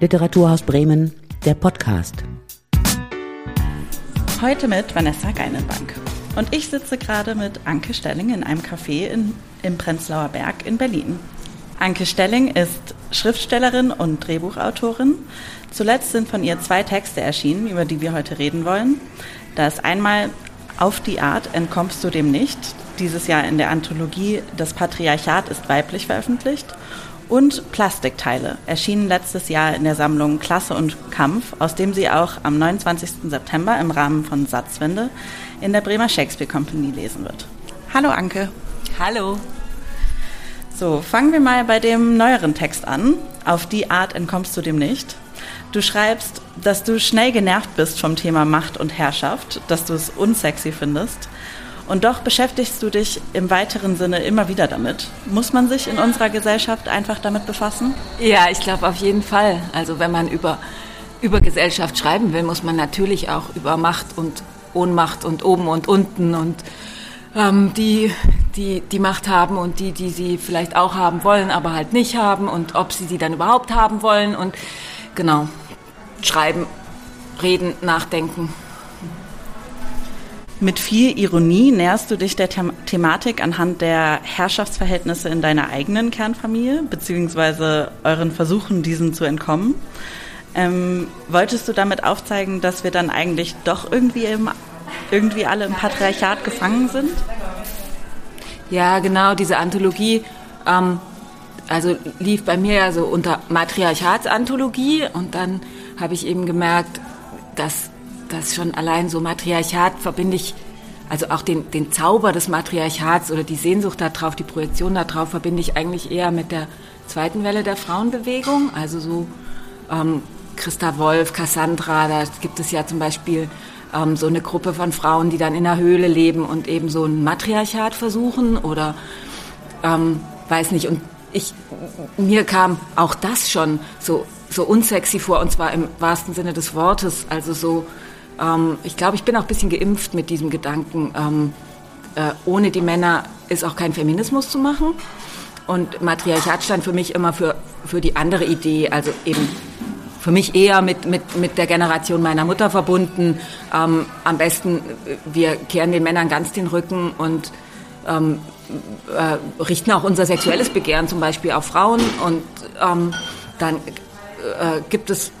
Literaturhaus Bremen, der Podcast. Heute mit Vanessa Geinenbank. Und ich sitze gerade mit Anke Stelling in einem Café in, im Prenzlauer Berg in Berlin. Anke Stelling ist Schriftstellerin und Drehbuchautorin. Zuletzt sind von ihr zwei Texte erschienen, über die wir heute reden wollen. Da ist einmal Auf die Art entkommst du dem nicht, dieses Jahr in der Anthologie Das Patriarchat ist weiblich veröffentlicht und Plastikteile, erschienen letztes Jahr in der Sammlung Klasse und Kampf, aus dem sie auch am 29. September im Rahmen von Satzwende in der Bremer Shakespeare Company lesen wird. Hallo Anke. Hallo. So, fangen wir mal bei dem neueren Text an. Auf die Art entkommst du dem nicht. Du schreibst, dass du schnell genervt bist vom Thema Macht und Herrschaft, dass du es unsexy findest und doch beschäftigst du dich im weiteren Sinne immer wieder damit. Muss man sich in unserer Gesellschaft einfach damit befassen? Ja, ich glaube auf jeden Fall. Also wenn man über, über Gesellschaft schreiben will, muss man natürlich auch über Macht und Ohnmacht und oben und unten und ähm, die, die die Macht haben und die, die sie vielleicht auch haben wollen, aber halt nicht haben und ob sie sie dann überhaupt haben wollen und genau, schreiben, reden, nachdenken. Mit viel Ironie näherst du dich der The Thematik anhand der Herrschaftsverhältnisse in deiner eigenen Kernfamilie, beziehungsweise euren Versuchen, diesen zu entkommen. Ähm, wolltest du damit aufzeigen, dass wir dann eigentlich doch irgendwie, im, irgendwie alle im Patriarchat gefangen sind? Ja, genau, diese Anthologie ähm, also lief bei mir ja so unter Matriarchatsanthologie und dann habe ich eben gemerkt, dass das schon allein so Matriarchat verbinde ich, also auch den, den Zauber des Matriarchats oder die Sehnsucht darauf, die Projektion darauf verbinde ich eigentlich eher mit der zweiten Welle der Frauenbewegung. Also so ähm, Christa Wolf, Cassandra, da gibt es ja zum Beispiel ähm, so eine Gruppe von Frauen, die dann in der Höhle leben und eben so ein Matriarchat versuchen oder ähm, weiß nicht. Und ich, mir kam auch das schon so, so unsexy vor und zwar im wahrsten Sinne des Wortes. Also so, ähm, ich glaube, ich bin auch ein bisschen geimpft mit diesem Gedanken, ähm, äh, ohne die Männer ist auch kein Feminismus zu machen. Und Matriarchat stand für mich immer für, für die andere Idee, also eben für mich eher mit, mit, mit der Generation meiner Mutter verbunden. Ähm, am besten, wir kehren den Männern ganz den Rücken und ähm, äh, richten auch unser sexuelles Begehren zum Beispiel auf Frauen. Und ähm, dann äh, gibt es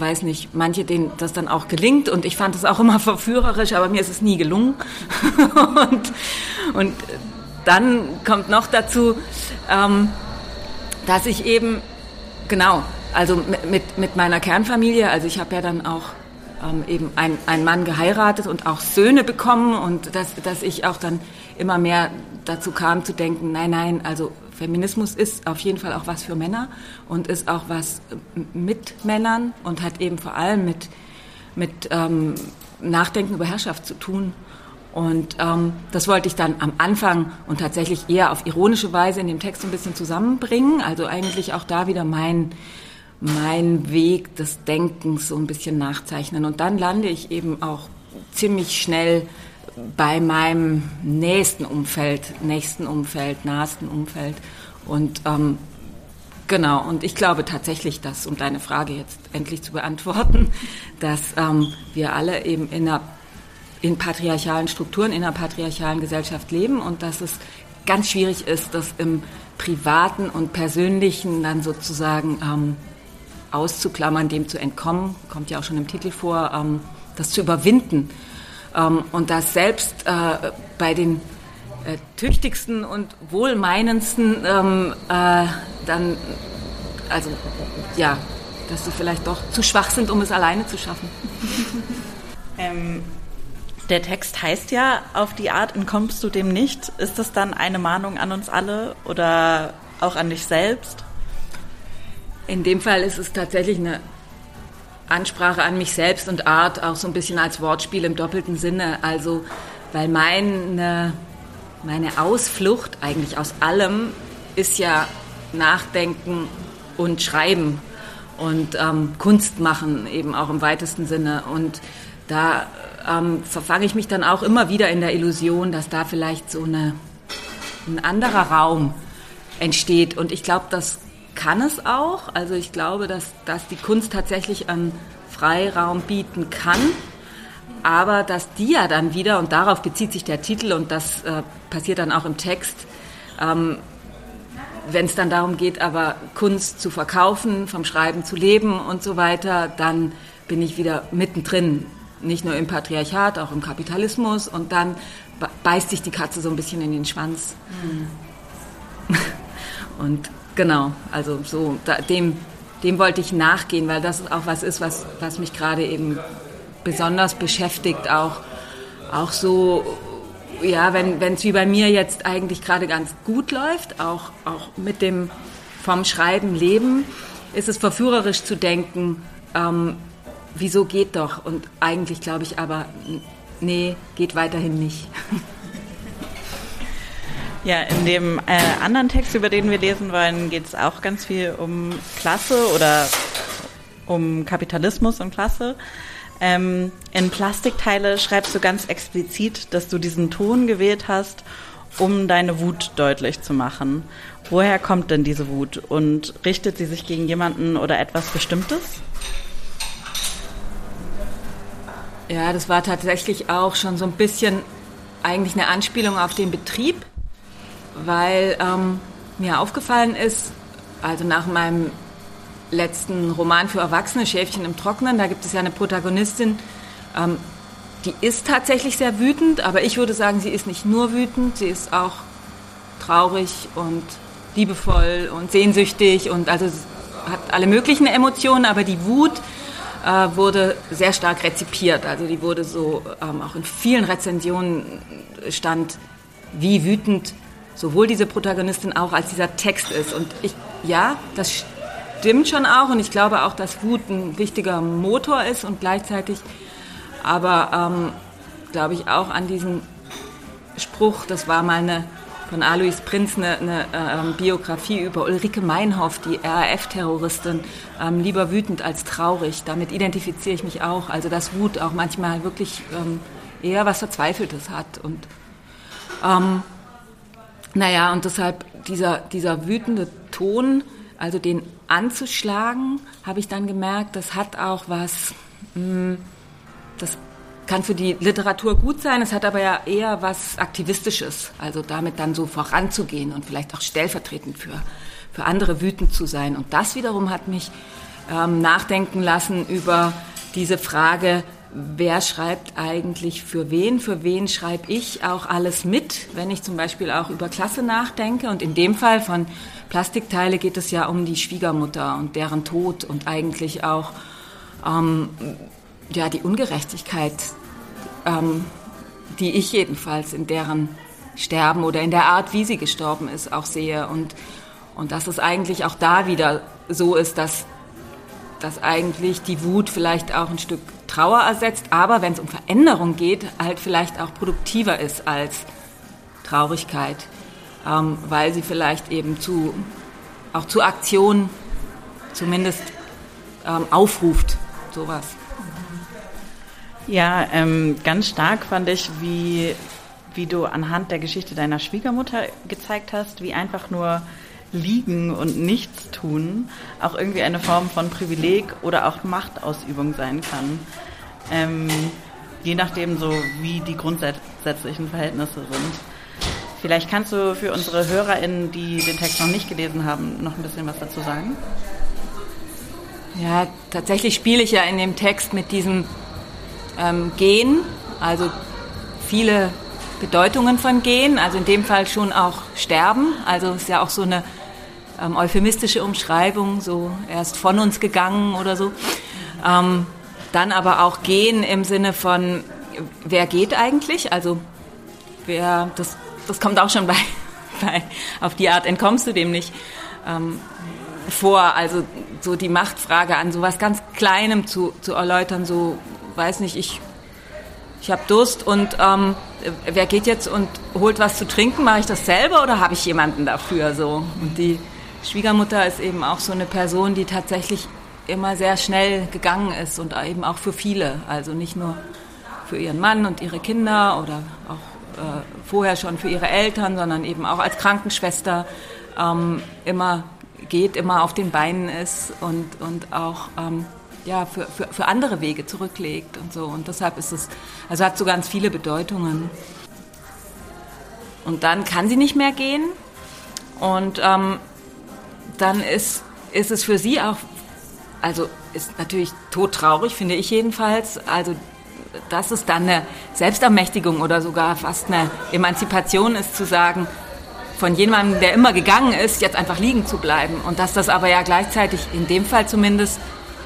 weiß nicht, manche denen das dann auch gelingt und ich fand es auch immer verführerisch, aber mir ist es nie gelungen. und, und dann kommt noch dazu, ähm, dass ich eben, genau, also mit, mit meiner Kernfamilie, also ich habe ja dann auch ähm, eben ein, einen Mann geheiratet und auch Söhne bekommen und dass, dass ich auch dann immer mehr dazu kam zu denken, nein, nein, also Feminismus ist auf jeden Fall auch was für Männer und ist auch was mit Männern und hat eben vor allem mit, mit ähm, Nachdenken über Herrschaft zu tun. Und ähm, das wollte ich dann am Anfang und tatsächlich eher auf ironische Weise in dem Text ein bisschen zusammenbringen. Also eigentlich auch da wieder mein, mein Weg des Denkens so ein bisschen nachzeichnen. Und dann lande ich eben auch ziemlich schnell bei meinem nächsten Umfeld, nächsten Umfeld, nahesten Umfeld. Und ähm, genau, und ich glaube tatsächlich, dass, um deine Frage jetzt endlich zu beantworten, dass ähm, wir alle eben in einer in patriarchalen Strukturen, in einer patriarchalen Gesellschaft leben und dass es ganz schwierig ist, das im Privaten und Persönlichen dann sozusagen ähm, auszuklammern, dem zu entkommen, kommt ja auch schon im Titel vor, ähm, das zu überwinden. Ähm, und dass selbst äh, bei den äh, tüchtigsten und wohlmeinendsten ähm, äh, dann, also ja, dass sie vielleicht doch zu schwach sind, um es alleine zu schaffen. Ähm, der Text heißt ja, auf die Art entkommst du dem nicht. Ist das dann eine Mahnung an uns alle oder auch an dich selbst? In dem Fall ist es tatsächlich eine Ansprache an mich selbst und Art auch so ein bisschen als Wortspiel im doppelten Sinne. Also, weil meine, meine Ausflucht eigentlich aus allem ist ja Nachdenken und Schreiben und ähm, Kunst machen, eben auch im weitesten Sinne. Und da ähm, verfange ich mich dann auch immer wieder in der Illusion, dass da vielleicht so eine, ein anderer Raum entsteht. Und ich glaube, dass kann es auch. Also ich glaube, dass, dass die Kunst tatsächlich einen Freiraum bieten kann. Aber dass die ja dann wieder, und darauf bezieht sich der Titel und das äh, passiert dann auch im Text, ähm, wenn es dann darum geht, aber Kunst zu verkaufen, vom Schreiben zu leben und so weiter, dann bin ich wieder mittendrin. Nicht nur im Patriarchat, auch im Kapitalismus. Und dann beißt sich die Katze so ein bisschen in den Schwanz. Mhm. und genau, also so, da, dem, dem wollte ich nachgehen, weil das auch was ist, was, was mich gerade eben besonders beschäftigt, auch, auch so, ja, wenn es wie bei mir jetzt eigentlich gerade ganz gut läuft, auch, auch mit dem vom Schreiben leben, ist es verführerisch zu denken, ähm, wieso geht doch? Und eigentlich glaube ich aber, nee, geht weiterhin nicht. Ja, in dem äh, anderen Text, über den wir lesen wollen, geht es auch ganz viel um Klasse oder um Kapitalismus und Klasse. Ähm, in Plastikteile schreibst du ganz explizit, dass du diesen Ton gewählt hast, um deine Wut deutlich zu machen. Woher kommt denn diese Wut und richtet sie sich gegen jemanden oder etwas Bestimmtes? Ja, das war tatsächlich auch schon so ein bisschen eigentlich eine Anspielung auf den Betrieb, weil ähm, mir aufgefallen ist, also nach meinem letzten Roman für Erwachsene, Schäfchen im Trocknen, da gibt es ja eine Protagonistin, ähm, die ist tatsächlich sehr wütend, aber ich würde sagen, sie ist nicht nur wütend, sie ist auch traurig und liebevoll und sehnsüchtig und also hat alle möglichen Emotionen, aber die Wut äh, wurde sehr stark rezipiert. Also die wurde so, ähm, auch in vielen Rezensionen stand, wie wütend sowohl diese Protagonistin auch als dieser Text ist. Und ich, ja, das stimmt schon auch. Und ich glaube auch, dass Wut ein wichtiger Motor ist und gleichzeitig aber, ähm, glaube ich, auch an diesen Spruch, das war mal eine von Alois Prinz eine, eine äh, Biografie über Ulrike Meinhoff, die RAF-Terroristin, ähm, lieber wütend als traurig. Damit identifiziere ich mich auch. Also dass Wut auch manchmal wirklich ähm, eher was Verzweifeltes hat. Und ähm, naja, und deshalb dieser, dieser wütende Ton, also den anzuschlagen, habe ich dann gemerkt, das hat auch was, hm, das kann für die Literatur gut sein, es hat aber ja eher was Aktivistisches, also damit dann so voranzugehen und vielleicht auch stellvertretend für, für andere wütend zu sein. Und das wiederum hat mich ähm, nachdenken lassen über diese Frage, wer schreibt eigentlich für wen, für wen schreibe ich auch alles mit, wenn ich zum Beispiel auch über Klasse nachdenke. Und in dem Fall von Plastikteile geht es ja um die Schwiegermutter und deren Tod und eigentlich auch ähm, ja, die Ungerechtigkeit, ähm, die ich jedenfalls in deren Sterben oder in der Art, wie sie gestorben ist, auch sehe. Und, und dass es eigentlich auch da wieder so ist, dass, dass eigentlich die Wut vielleicht auch ein Stück Trauer ersetzt, aber wenn es um Veränderung geht, halt vielleicht auch produktiver ist als Traurigkeit, ähm, weil sie vielleicht eben zu, auch zu Aktion zumindest ähm, aufruft, sowas. Ja, ähm, ganz stark fand ich, wie, wie du anhand der Geschichte deiner Schwiegermutter gezeigt hast, wie einfach nur liegen und nichts tun auch irgendwie eine Form von Privileg oder auch Machtausübung sein kann. Ähm, je nachdem so, wie die grundsätzlichen Verhältnisse sind. Vielleicht kannst du für unsere HörerInnen, die den Text noch nicht gelesen haben, noch ein bisschen was dazu sagen? Ja, tatsächlich spiele ich ja in dem Text mit diesem ähm, Gehen, also viele Bedeutungen von Gehen, also in dem Fall schon auch Sterben, also ist ja auch so eine ähm, euphemistische Umschreibung, so erst von uns gegangen oder so. Ähm, dann aber auch Gehen im Sinne von, wer geht eigentlich? Also wer, das, das kommt auch schon bei, bei, auf die Art entkommst du dem nicht ähm, vor. Also so die Machtfrage an so was ganz Kleinem zu, zu erläutern, so weiß nicht, ich, ich habe Durst und ähm, wer geht jetzt und holt was zu trinken? Mache ich das selber oder habe ich jemanden dafür? So. Und die Schwiegermutter ist eben auch so eine Person, die tatsächlich immer sehr schnell gegangen ist und eben auch für viele. Also nicht nur für ihren Mann und ihre Kinder oder auch äh, vorher schon für ihre Eltern, sondern eben auch als Krankenschwester ähm, immer geht, immer auf den Beinen ist und, und auch ähm, ja, für, für, für andere Wege zurücklegt und so. Und deshalb ist es, also hat so ganz viele Bedeutungen. Und dann kann sie nicht mehr gehen. Und ähm, dann ist, ist es für sie auch, also ist natürlich todtraurig, finde ich jedenfalls. Also, dass es dann eine Selbstermächtigung oder sogar fast eine Emanzipation ist, zu sagen, von jemandem, der immer gegangen ist, jetzt einfach liegen zu bleiben. Und dass das aber ja gleichzeitig, in dem Fall zumindest,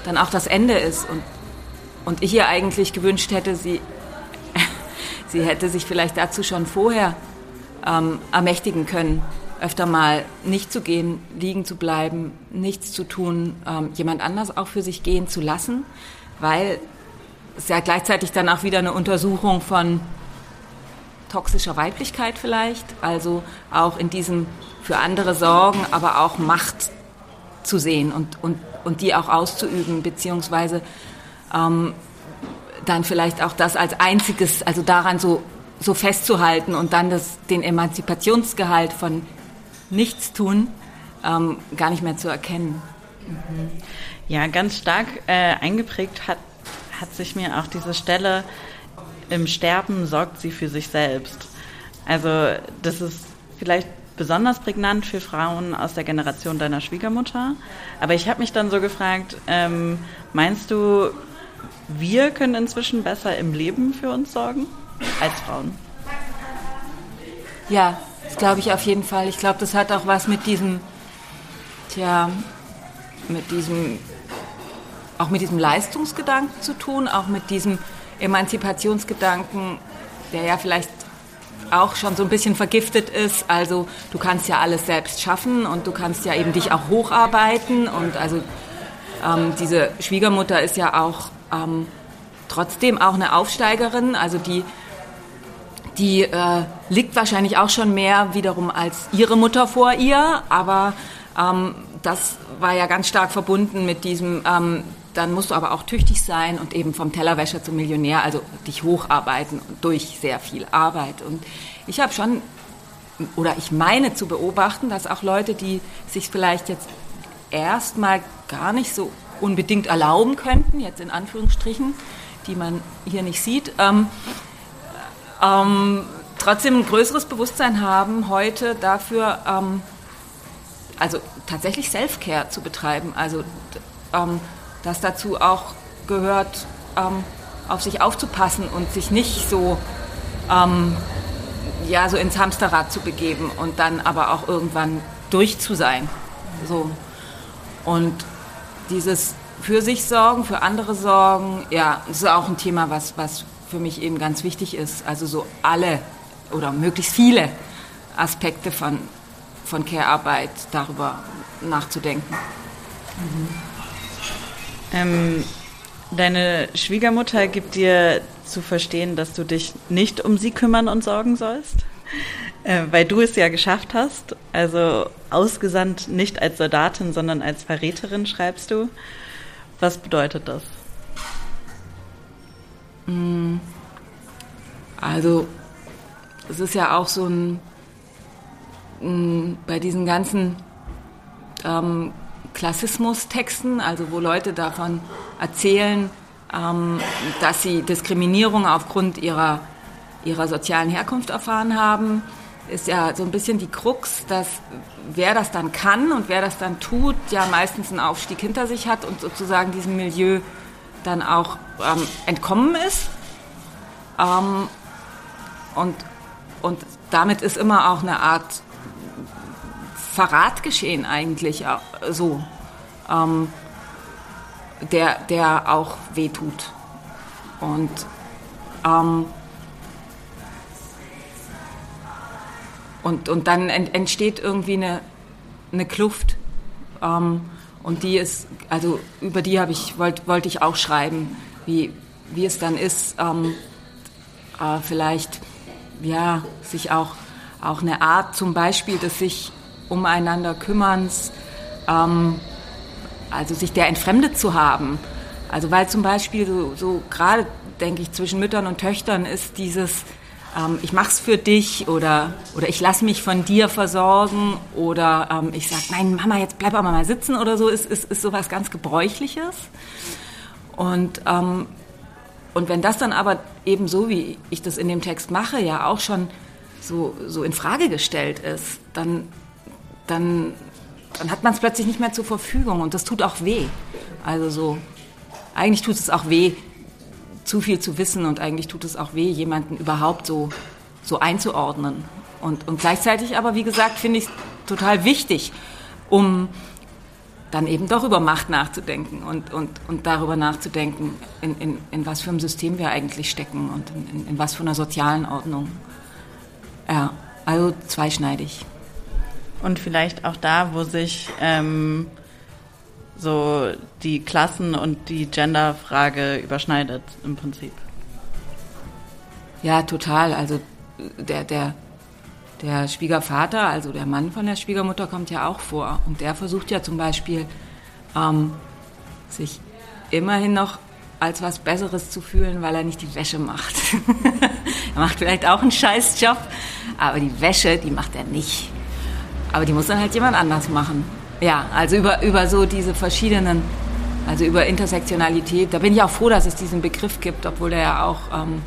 dann auch das Ende ist. Und, und ich ihr eigentlich gewünscht hätte, sie, sie hätte sich vielleicht dazu schon vorher ähm, ermächtigen können, öfter mal nicht zu gehen, liegen zu bleiben, nichts zu tun, ähm, jemand anders auch für sich gehen zu lassen, weil es ja gleichzeitig dann auch wieder eine Untersuchung von toxischer Weiblichkeit vielleicht, also auch in diesem für andere Sorgen, aber auch Macht zu sehen und, und, und die auch auszuüben, beziehungsweise ähm, dann vielleicht auch das als einziges, also daran so, so festzuhalten und dann das, den Emanzipationsgehalt von Nichtstun ähm, gar nicht mehr zu erkennen. Mhm. Ja, ganz stark äh, eingeprägt hat, hat sich mir auch diese Stelle, im Sterben sorgt sie für sich selbst. Also das ist vielleicht besonders prägnant für Frauen aus der Generation deiner Schwiegermutter. Aber ich habe mich dann so gefragt, ähm, meinst du, wir können inzwischen besser im Leben für uns sorgen als Frauen? Ja, das glaube ich auf jeden Fall. Ich glaube, das hat auch was mit diesem, tja, mit diesem, auch mit diesem Leistungsgedanken zu tun, auch mit diesem Emanzipationsgedanken, der ja vielleicht auch schon so ein bisschen vergiftet ist. Also du kannst ja alles selbst schaffen und du kannst ja eben dich auch hocharbeiten. Und also ähm, diese Schwiegermutter ist ja auch ähm, trotzdem auch eine Aufsteigerin. Also die, die äh, liegt wahrscheinlich auch schon mehr wiederum als ihre Mutter vor ihr. Aber ähm, das war ja ganz stark verbunden mit diesem ähm, dann musst du aber auch tüchtig sein und eben vom Tellerwäscher zum Millionär, also dich hocharbeiten durch sehr viel Arbeit. Und ich habe schon, oder ich meine zu beobachten, dass auch Leute, die sich vielleicht jetzt erstmal gar nicht so unbedingt erlauben könnten, jetzt in Anführungsstrichen, die man hier nicht sieht, ähm, ähm, trotzdem ein größeres Bewusstsein haben heute dafür, ähm, also tatsächlich Self-Care zu betreiben. Also ähm, dass dazu auch gehört, ähm, auf sich aufzupassen und sich nicht so, ähm, ja, so ins Hamsterrad zu begeben und dann aber auch irgendwann durch zu sein. So. Und dieses für sich sorgen, für andere sorgen, ja, das ist auch ein Thema, was, was für mich eben ganz wichtig ist. Also so alle oder möglichst viele Aspekte von, von Care-Arbeit darüber nachzudenken. Mhm. Ähm, deine Schwiegermutter gibt dir zu verstehen, dass du dich nicht um sie kümmern und sorgen sollst, äh, weil du es ja geschafft hast. Also ausgesandt nicht als Soldatin, sondern als Verräterin schreibst du. Was bedeutet das? Mm. Also es ist ja auch so ein mm, bei diesen ganzen ähm, Klassismus-Texten, also wo Leute davon erzählen, ähm, dass sie Diskriminierung aufgrund ihrer, ihrer sozialen Herkunft erfahren haben, ist ja so ein bisschen die Krux, dass wer das dann kann und wer das dann tut, ja meistens einen Aufstieg hinter sich hat und sozusagen diesem Milieu dann auch ähm, entkommen ist. Ähm, und, und damit ist immer auch eine Art Verrat geschehen eigentlich äh, so, ähm, der, der auch wehtut. Und ähm, und, und dann entsteht irgendwie eine, eine Kluft. Ähm, und die ist, also über die habe ich, wollte wollt ich auch schreiben, wie, wie es dann ist, ähm, äh, vielleicht ja, sich auch, auch eine Art zum Beispiel des sich umeinander kümmerns, ähm, also sich der entfremdet zu haben. Also weil zum Beispiel so, so gerade, denke ich, zwischen Müttern und Töchtern ist dieses, ähm, ich mach's für dich oder, oder ich lass mich von dir versorgen oder ähm, ich sag, nein, Mama, jetzt bleib aber mal sitzen oder so, ist, ist, ist sowas ganz Gebräuchliches. Und, ähm, und wenn das dann aber eben so, wie ich das in dem Text mache, ja auch schon so, so in Frage gestellt ist, dann, dann, dann hat man es plötzlich nicht mehr zur Verfügung und das tut auch weh. Also so, eigentlich tut es auch weh, zu viel zu wissen und eigentlich tut es auch weh, jemanden überhaupt so, so einzuordnen. Und, und gleichzeitig aber, wie gesagt, finde ich es total wichtig, um dann eben doch über Macht nachzudenken und, und, und darüber nachzudenken, in, in, in was für einem System wir eigentlich stecken und in, in was für einer sozialen Ordnung. Ja, also zweischneidig. Und vielleicht auch da, wo sich ähm, so die Klassen- und die Genderfrage überschneidet im Prinzip. Ja, total. Also der, der, der Schwiegervater, also der Mann von der Schwiegermutter, kommt ja auch vor. Und der versucht ja zum Beispiel, ähm, sich immerhin noch als was Besseres zu fühlen, weil er nicht die Wäsche macht. er macht vielleicht auch einen Scheißjob, aber die Wäsche, die macht er nicht. Aber die muss dann halt jemand anders machen. Ja, also über, über so diese verschiedenen, also über Intersektionalität, da bin ich auch froh, dass es diesen Begriff gibt, obwohl der ja auch, ähm,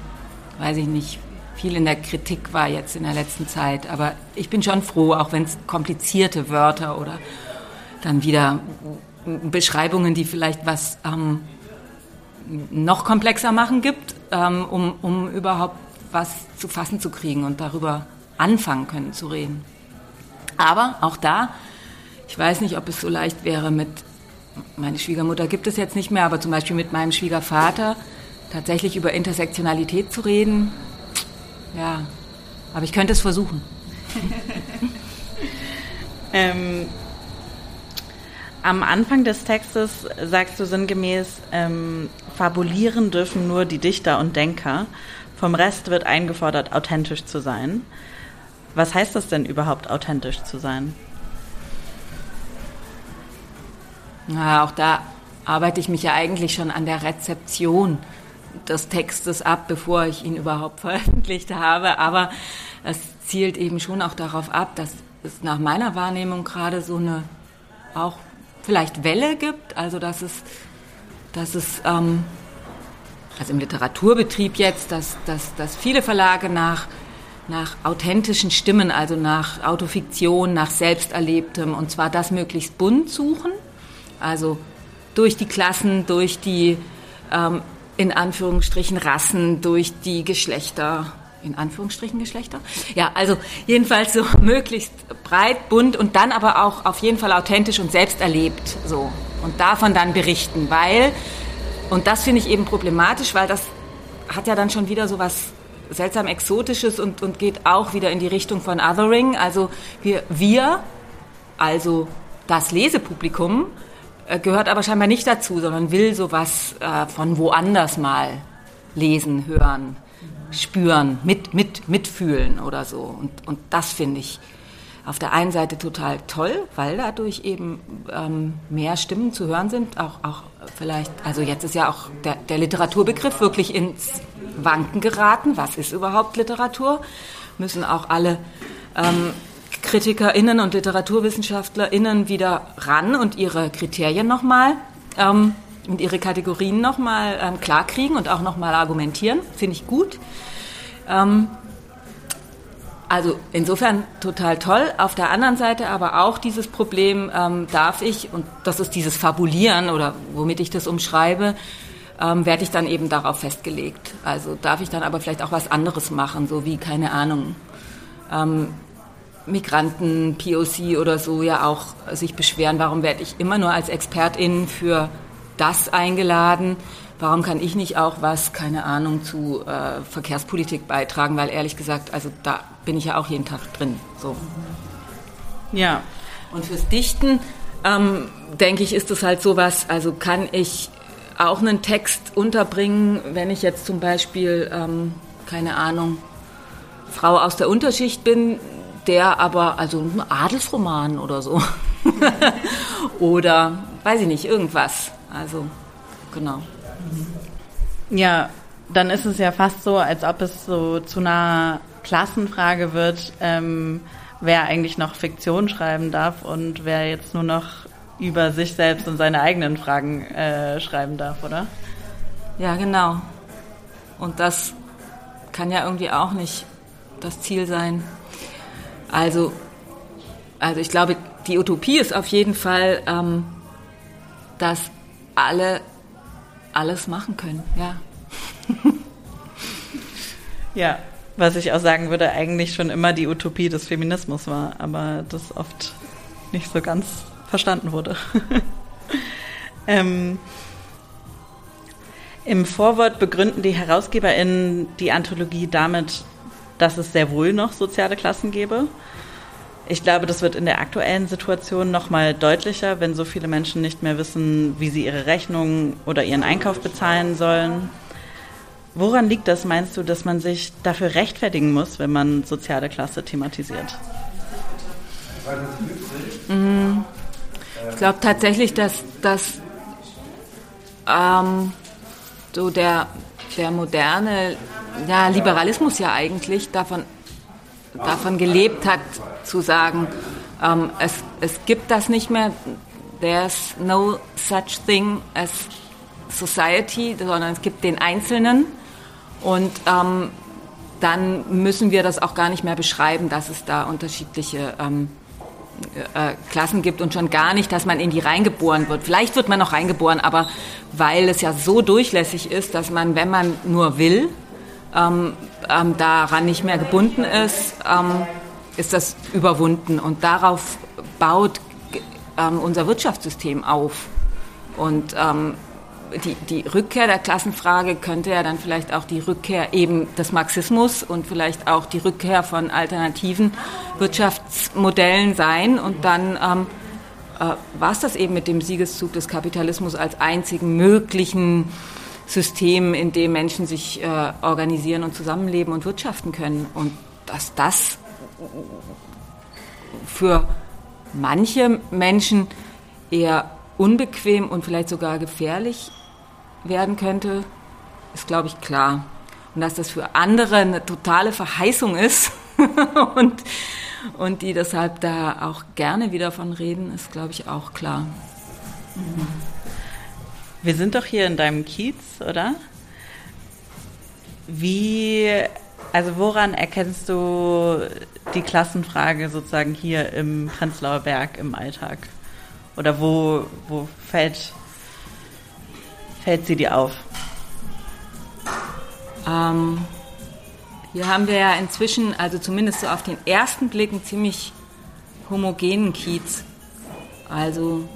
weiß ich nicht, viel in der Kritik war jetzt in der letzten Zeit. Aber ich bin schon froh, auch wenn es komplizierte Wörter oder dann wieder Beschreibungen, die vielleicht was ähm, noch komplexer machen gibt, ähm, um, um überhaupt was zu fassen zu kriegen und darüber anfangen können zu reden. Aber auch da ich weiß nicht, ob es so leicht wäre mit, meine Schwiegermutter gibt es jetzt nicht mehr, aber zum Beispiel mit meinem Schwiegervater tatsächlich über Intersektionalität zu reden. Ja, aber ich könnte es versuchen. ähm, am Anfang des Textes sagst du sinngemäß, ähm, fabulieren dürfen nur die Dichter und Denker. Vom Rest wird eingefordert, authentisch zu sein. Was heißt das denn überhaupt, authentisch zu sein? Na, auch da arbeite ich mich ja eigentlich schon an der Rezeption des Textes ab, bevor ich ihn überhaupt veröffentlicht habe. Aber es zielt eben schon auch darauf ab, dass es nach meiner Wahrnehmung gerade so eine auch vielleicht Welle gibt, also dass es, dass es ähm, also im Literaturbetrieb jetzt, dass, dass, dass viele Verlage nach, nach authentischen Stimmen, also nach Autofiktion, nach Selbsterlebtem, und zwar das möglichst bunt suchen also durch die Klassen, durch die ähm, in Anführungsstrichen Rassen, durch die Geschlechter. In Anführungsstrichen Geschlechter? Ja, also jedenfalls so möglichst breit, bunt und dann aber auch auf jeden Fall authentisch und selbst erlebt. So. Und davon dann berichten, weil, und das finde ich eben problematisch, weil das hat ja dann schon wieder so was seltsam Exotisches und, und geht auch wieder in die Richtung von Othering. Also wir, wir also das Lesepublikum, gehört aber scheinbar nicht dazu, sondern will sowas äh, von woanders mal lesen, hören, spüren, mit, mit, mitfühlen oder so. Und, und das finde ich auf der einen Seite total toll, weil dadurch eben ähm, mehr Stimmen zu hören sind, auch, auch vielleicht, also jetzt ist ja auch der, der Literaturbegriff wirklich ins Wanken geraten. Was ist überhaupt Literatur? Müssen auch alle ähm, KritikerInnen und LiteraturwissenschaftlerInnen wieder ran und ihre Kriterien nochmal ähm, und ihre Kategorien nochmal ähm, klarkriegen und auch nochmal argumentieren. Finde ich gut. Ähm, also insofern total toll. Auf der anderen Seite aber auch dieses Problem, ähm, darf ich, und das ist dieses Fabulieren oder womit ich das umschreibe, ähm, werde ich dann eben darauf festgelegt. Also darf ich dann aber vielleicht auch was anderes machen, so wie, keine Ahnung, ähm, Migranten, POC oder so ja auch sich beschweren, warum werde ich immer nur als Expertin für das eingeladen? Warum kann ich nicht auch was, keine Ahnung, zu äh, Verkehrspolitik beitragen? Weil ehrlich gesagt, also da bin ich ja auch jeden Tag drin. So. Ja. Und fürs Dichten ähm, denke ich, ist es halt sowas. Also kann ich auch einen Text unterbringen, wenn ich jetzt zum Beispiel, ähm, keine Ahnung, Frau aus der Unterschicht bin, der aber, also ein Adelsroman oder so. oder, weiß ich nicht, irgendwas. Also, genau. Ja, dann ist es ja fast so, als ob es so zu einer Klassenfrage wird, ähm, wer eigentlich noch Fiktion schreiben darf und wer jetzt nur noch über sich selbst und seine eigenen Fragen äh, schreiben darf, oder? Ja, genau. Und das kann ja irgendwie auch nicht das Ziel sein. Also, also ich glaube, die Utopie ist auf jeden Fall, ähm, dass alle alles machen können, ja. ja, was ich auch sagen würde, eigentlich schon immer die Utopie des Feminismus war, aber das oft nicht so ganz verstanden wurde. ähm, Im Vorwort begründen die HerausgeberInnen die Anthologie damit, dass es sehr wohl noch soziale Klassen gäbe. Ich glaube, das wird in der aktuellen Situation noch mal deutlicher, wenn so viele Menschen nicht mehr wissen, wie sie ihre Rechnungen oder ihren Einkauf bezahlen sollen. Woran liegt das, meinst du, dass man sich dafür rechtfertigen muss, wenn man soziale Klasse thematisiert? Mhm. Ich glaube tatsächlich, dass, dass ähm, so der, der moderne ja, Liberalismus ja eigentlich davon, davon gelebt hat, zu sagen, ähm, es, es gibt das nicht mehr, there's no such thing as society, sondern es gibt den Einzelnen. Und ähm, dann müssen wir das auch gar nicht mehr beschreiben, dass es da unterschiedliche ähm, äh, Klassen gibt und schon gar nicht, dass man in die reingeboren wird. Vielleicht wird man noch reingeboren, aber weil es ja so durchlässig ist, dass man, wenn man nur will, ähm, ähm, daran nicht mehr gebunden ist, ähm, ist das überwunden. Und darauf baut ähm, unser Wirtschaftssystem auf. Und ähm, die, die Rückkehr der Klassenfrage könnte ja dann vielleicht auch die Rückkehr eben des Marxismus und vielleicht auch die Rückkehr von alternativen Wirtschaftsmodellen sein. Und dann ähm, äh, war es das eben mit dem Siegeszug des Kapitalismus als einzigen möglichen System, in dem Menschen sich äh, organisieren und zusammenleben und wirtschaften können. Und dass das für manche Menschen eher unbequem und vielleicht sogar gefährlich werden könnte, ist, glaube ich, klar. Und dass das für andere eine totale Verheißung ist und, und die deshalb da auch gerne wieder von reden, ist, glaube ich, auch klar. Wir sind doch hier in deinem Kiez, oder? Wie, also woran erkennst du die Klassenfrage sozusagen hier im Prenzlauer Berg im Alltag? Oder wo, wo fällt, fällt sie dir auf? Ähm, hier haben wir ja inzwischen, also zumindest so auf den ersten Blick, einen ziemlich homogenen Kiez. Also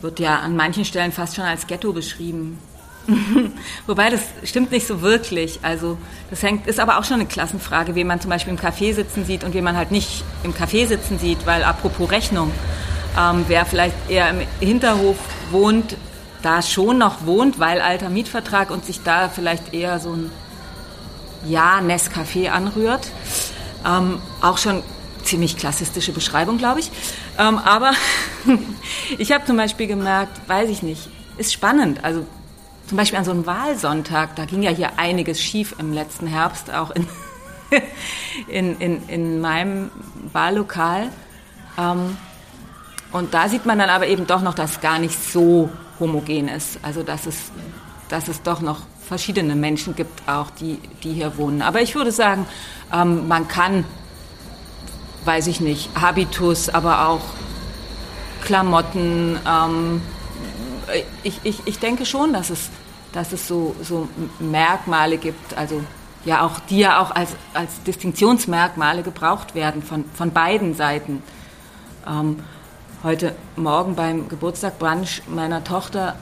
wird ja an manchen Stellen fast schon als Ghetto beschrieben. Wobei das stimmt nicht so wirklich. Also das hängt, ist aber auch schon eine Klassenfrage, wen man zum Beispiel im Café sitzen sieht und wen man halt nicht im Café sitzen sieht, weil apropos Rechnung, ähm, wer vielleicht eher im Hinterhof wohnt, da schon noch wohnt, weil alter Mietvertrag und sich da vielleicht eher so ein Ja Nescafé anrührt. Ähm, auch schon ziemlich klassistische Beschreibung, glaube ich. Ähm, aber ich habe zum Beispiel gemerkt, weiß ich nicht, ist spannend. Also zum Beispiel an so einem Wahlsonntag, da ging ja hier einiges schief im letzten Herbst, auch in, in, in, in meinem Wahllokal. Ähm, und da sieht man dann aber eben doch noch, dass gar nicht so homogen ist. Also dass es, dass es doch noch verschiedene Menschen gibt, auch die, die hier wohnen. Aber ich würde sagen, ähm, man kann, weiß ich nicht, Habitus, aber auch Klamotten. Ähm, ich, ich, ich denke schon, dass es, dass es so, so Merkmale gibt, also ja auch, die ja auch als, als Distinktionsmerkmale gebraucht werden von, von beiden Seiten. Ähm, heute Morgen beim Geburtstagbrunch meiner Tochter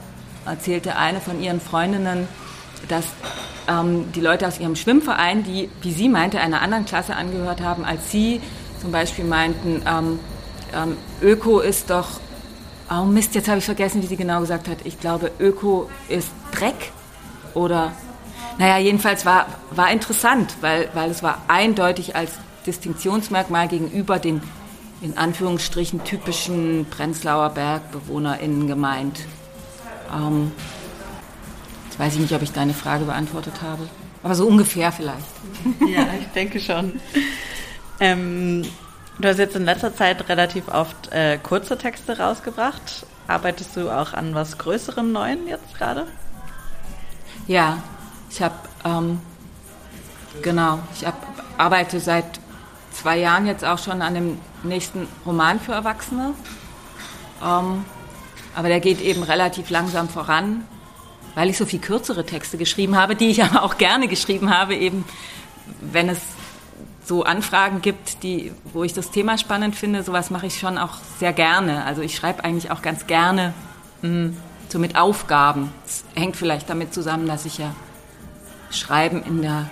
erzählte eine von ihren Freundinnen, dass ähm, die Leute aus ihrem Schwimmverein, die, wie sie meinte, einer anderen Klasse angehört haben, als sie zum Beispiel meinten, ähm, ähm, Öko ist doch, oh Mist, jetzt habe ich vergessen, wie sie genau gesagt hat. Ich glaube, Öko ist Dreck oder, naja, jedenfalls war, war interessant, weil, weil es war eindeutig als Distinktionsmerkmal gegenüber den in Anführungsstrichen typischen Prenzlauer BergbewohnerInnen gemeint. Ähm, jetzt weiß ich nicht, ob ich deine Frage beantwortet habe. Aber so ungefähr vielleicht. Ja, ich denke schon. Ähm, du hast jetzt in letzter Zeit relativ oft äh, kurze Texte rausgebracht. Arbeitest du auch an was Größerem Neuen jetzt gerade? Ja, ich habe ähm, genau, ich hab, arbeite seit zwei Jahren jetzt auch schon an dem nächsten Roman für Erwachsene. Ähm, aber der geht eben relativ langsam voran, weil ich so viel kürzere Texte geschrieben habe, die ich aber auch gerne geschrieben habe, eben wenn es so Anfragen gibt, die, wo ich das Thema spannend finde, sowas mache ich schon auch sehr gerne. Also ich schreibe eigentlich auch ganz gerne mh, hm, so mit Aufgaben. Es hängt vielleicht damit zusammen, dass ich ja Schreiben in der,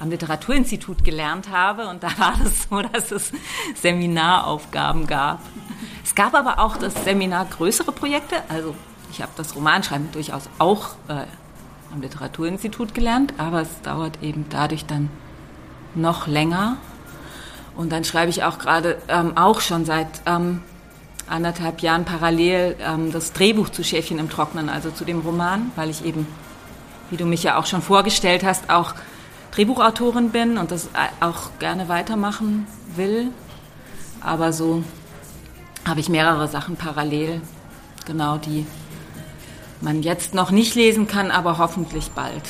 am Literaturinstitut gelernt habe und da war es so, dass es Seminaraufgaben gab. Es gab aber auch das Seminar größere Projekte. Also ich habe das Romanschreiben durchaus auch äh, am Literaturinstitut gelernt, aber es dauert eben dadurch dann noch länger. Und dann schreibe ich auch gerade ähm, auch schon seit ähm, anderthalb Jahren parallel ähm, das Drehbuch zu Schäfchen im Trocknen, also zu dem Roman, weil ich eben, wie du mich ja auch schon vorgestellt hast, auch Drehbuchautorin bin und das auch gerne weitermachen will. Aber so habe ich mehrere Sachen parallel, genau die man jetzt noch nicht lesen kann, aber hoffentlich bald.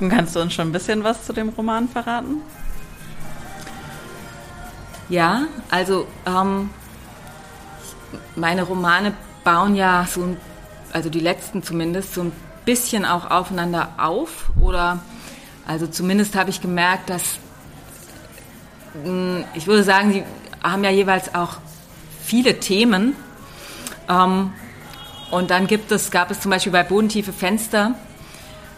Und kannst du uns schon ein bisschen was zu dem Roman verraten? Ja, also ähm, meine Romane bauen ja so, ein, also die letzten zumindest, so ein bisschen auch aufeinander auf. Oder also zumindest habe ich gemerkt, dass hm, ich würde sagen, sie haben ja jeweils auch viele Themen. Ähm, und dann gibt es, gab es zum Beispiel bei Bodentiefe Fenster,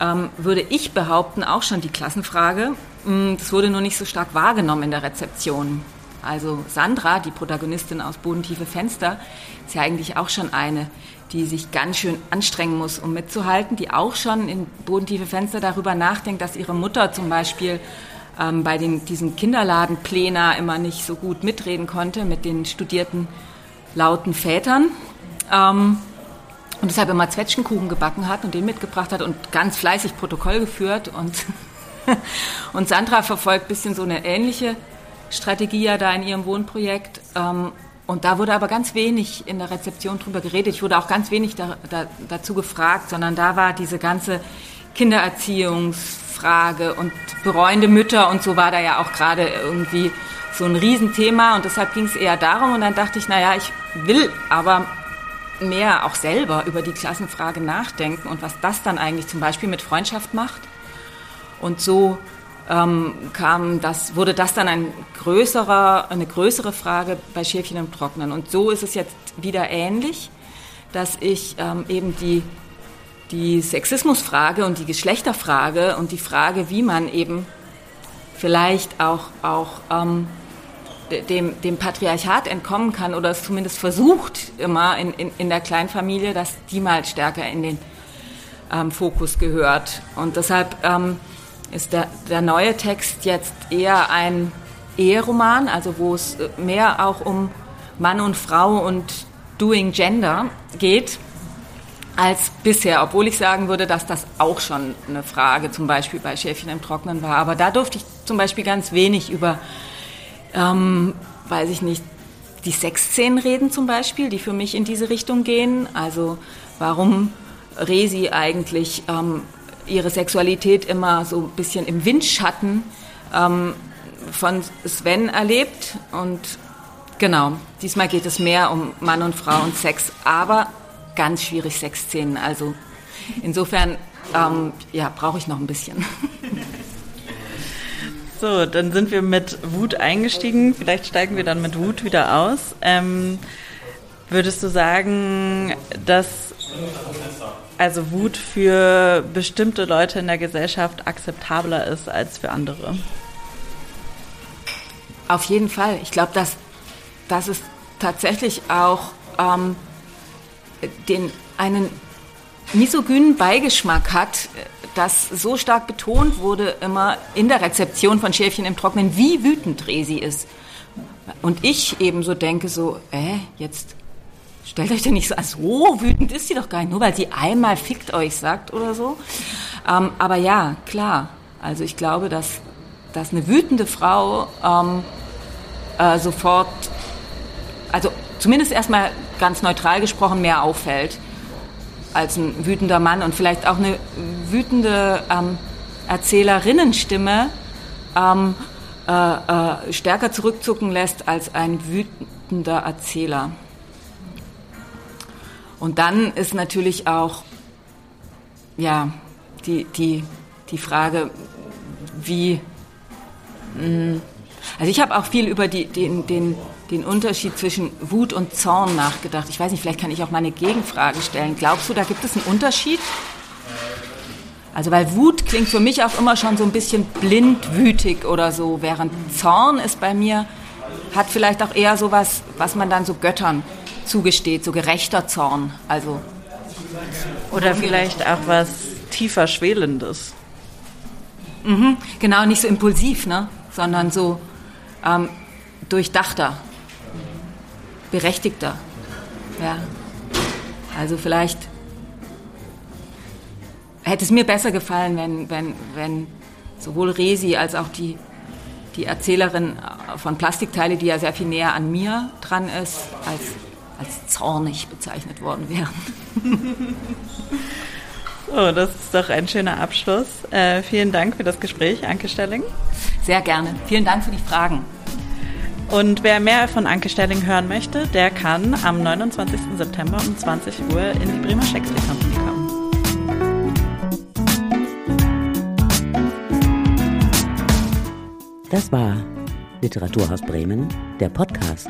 ähm, würde ich behaupten, auch schon die Klassenfrage. Hm, das wurde nur nicht so stark wahrgenommen in der Rezeption. Also Sandra, die Protagonistin aus Bodentiefe Fenster, ist ja eigentlich auch schon eine, die sich ganz schön anstrengen muss, um mitzuhalten, die auch schon in Bodentiefe Fenster darüber nachdenkt, dass ihre Mutter zum Beispiel ähm, bei den, diesen Kinderladenpläner immer nicht so gut mitreden konnte mit den studierten lauten Vätern. Ähm, und deshalb immer Zwetschgenkuchen gebacken hat und den mitgebracht hat und ganz fleißig Protokoll geführt. Und, und Sandra verfolgt ein bisschen so eine ähnliche Strategie ja da in ihrem Wohnprojekt. Ähm, und da wurde aber ganz wenig in der Rezeption drüber geredet. Ich wurde auch ganz wenig da, da, dazu gefragt, sondern da war diese ganze Kindererziehungsfrage und bereuende Mütter und so war da ja auch gerade irgendwie so ein Riesenthema und deshalb ging es eher darum und dann dachte ich, naja, ich will aber mehr auch selber über die Klassenfrage nachdenken und was das dann eigentlich zum Beispiel mit Freundschaft macht. Und so ähm, kam das, wurde das dann ein größerer, eine größere Frage bei Schäfchen im Trocknen. Und so ist es jetzt wieder ähnlich, dass ich ähm, eben die, die Sexismusfrage und die Geschlechterfrage und die Frage, wie man eben vielleicht auch, auch ähm, dem, dem Patriarchat entkommen kann oder es zumindest versucht immer in, in, in der Kleinfamilie, dass die mal stärker in den ähm, Fokus gehört. Und deshalb ähm, ist der, der neue Text jetzt eher ein Eheroman, also wo es mehr auch um Mann und Frau und Doing Gender geht als bisher, obwohl ich sagen würde, dass das auch schon eine Frage zum Beispiel bei Schäfchen im Trocknen war. Aber da durfte ich zum Beispiel ganz wenig über ähm, weiß ich nicht, die Sexszenen reden zum Beispiel, die für mich in diese Richtung gehen. Also warum Resi eigentlich ähm, ihre Sexualität immer so ein bisschen im Windschatten ähm, von Sven erlebt. Und genau, diesmal geht es mehr um Mann und Frau und Sex, aber ganz schwierig Sexszenen. Also insofern ähm, ja, brauche ich noch ein bisschen. So, dann sind wir mit Wut eingestiegen. Vielleicht steigen wir dann mit Wut wieder aus. Ähm, würdest du sagen, dass also Wut für bestimmte Leute in der Gesellschaft akzeptabler ist als für andere? Auf jeden Fall. Ich glaube, dass, dass es tatsächlich auch ähm, den, einen misogynen Beigeschmack hat, das so stark betont wurde immer in der Rezeption von Schäfchen im Trocknen, wie wütend Resi ist. Und ich eben so denke so, äh, jetzt stellt euch denn nicht so, ah, so wütend ist sie doch gar nicht, nur weil sie einmal fickt euch sagt oder so. Ähm, aber ja, klar. Also ich glaube, dass, dass eine wütende Frau ähm, äh, sofort, also zumindest erstmal ganz neutral gesprochen, mehr auffällt als ein wütender Mann und vielleicht auch eine wütende ähm, Erzählerinnenstimme ähm, äh, äh, stärker zurückzucken lässt als ein wütender Erzähler. Und dann ist natürlich auch ja, die, die, die Frage, wie. Hm, also ich habe auch viel über die, den, den, den Unterschied zwischen Wut und Zorn nachgedacht. Ich weiß nicht, vielleicht kann ich auch mal eine Gegenfrage stellen. Glaubst du, da gibt es einen Unterschied? Also weil Wut klingt für mich auch immer schon so ein bisschen blindwütig oder so, während Zorn ist bei mir, hat vielleicht auch eher so was, was man dann so Göttern zugesteht, so gerechter Zorn. Also oder vielleicht auch was tiefer schwelendes. Mhm, genau, nicht so impulsiv, ne? sondern so ähm, durchdachter, berechtigter. Ja. Also vielleicht hätte es mir besser gefallen, wenn, wenn, wenn sowohl Resi als auch die, die Erzählerin von Plastikteile, die ja sehr viel näher an mir dran ist, als als zornig bezeichnet worden wären. So, das ist doch ein schöner Abschluss. Äh, vielen Dank für das Gespräch, Anke Stelling. Sehr gerne. Vielen Dank für die Fragen. Und wer mehr von Anke Stelling hören möchte, der kann am 29. September um 20 Uhr in die Bremer Shakespeare Company kommen. Das war Literaturhaus Bremen, der Podcast.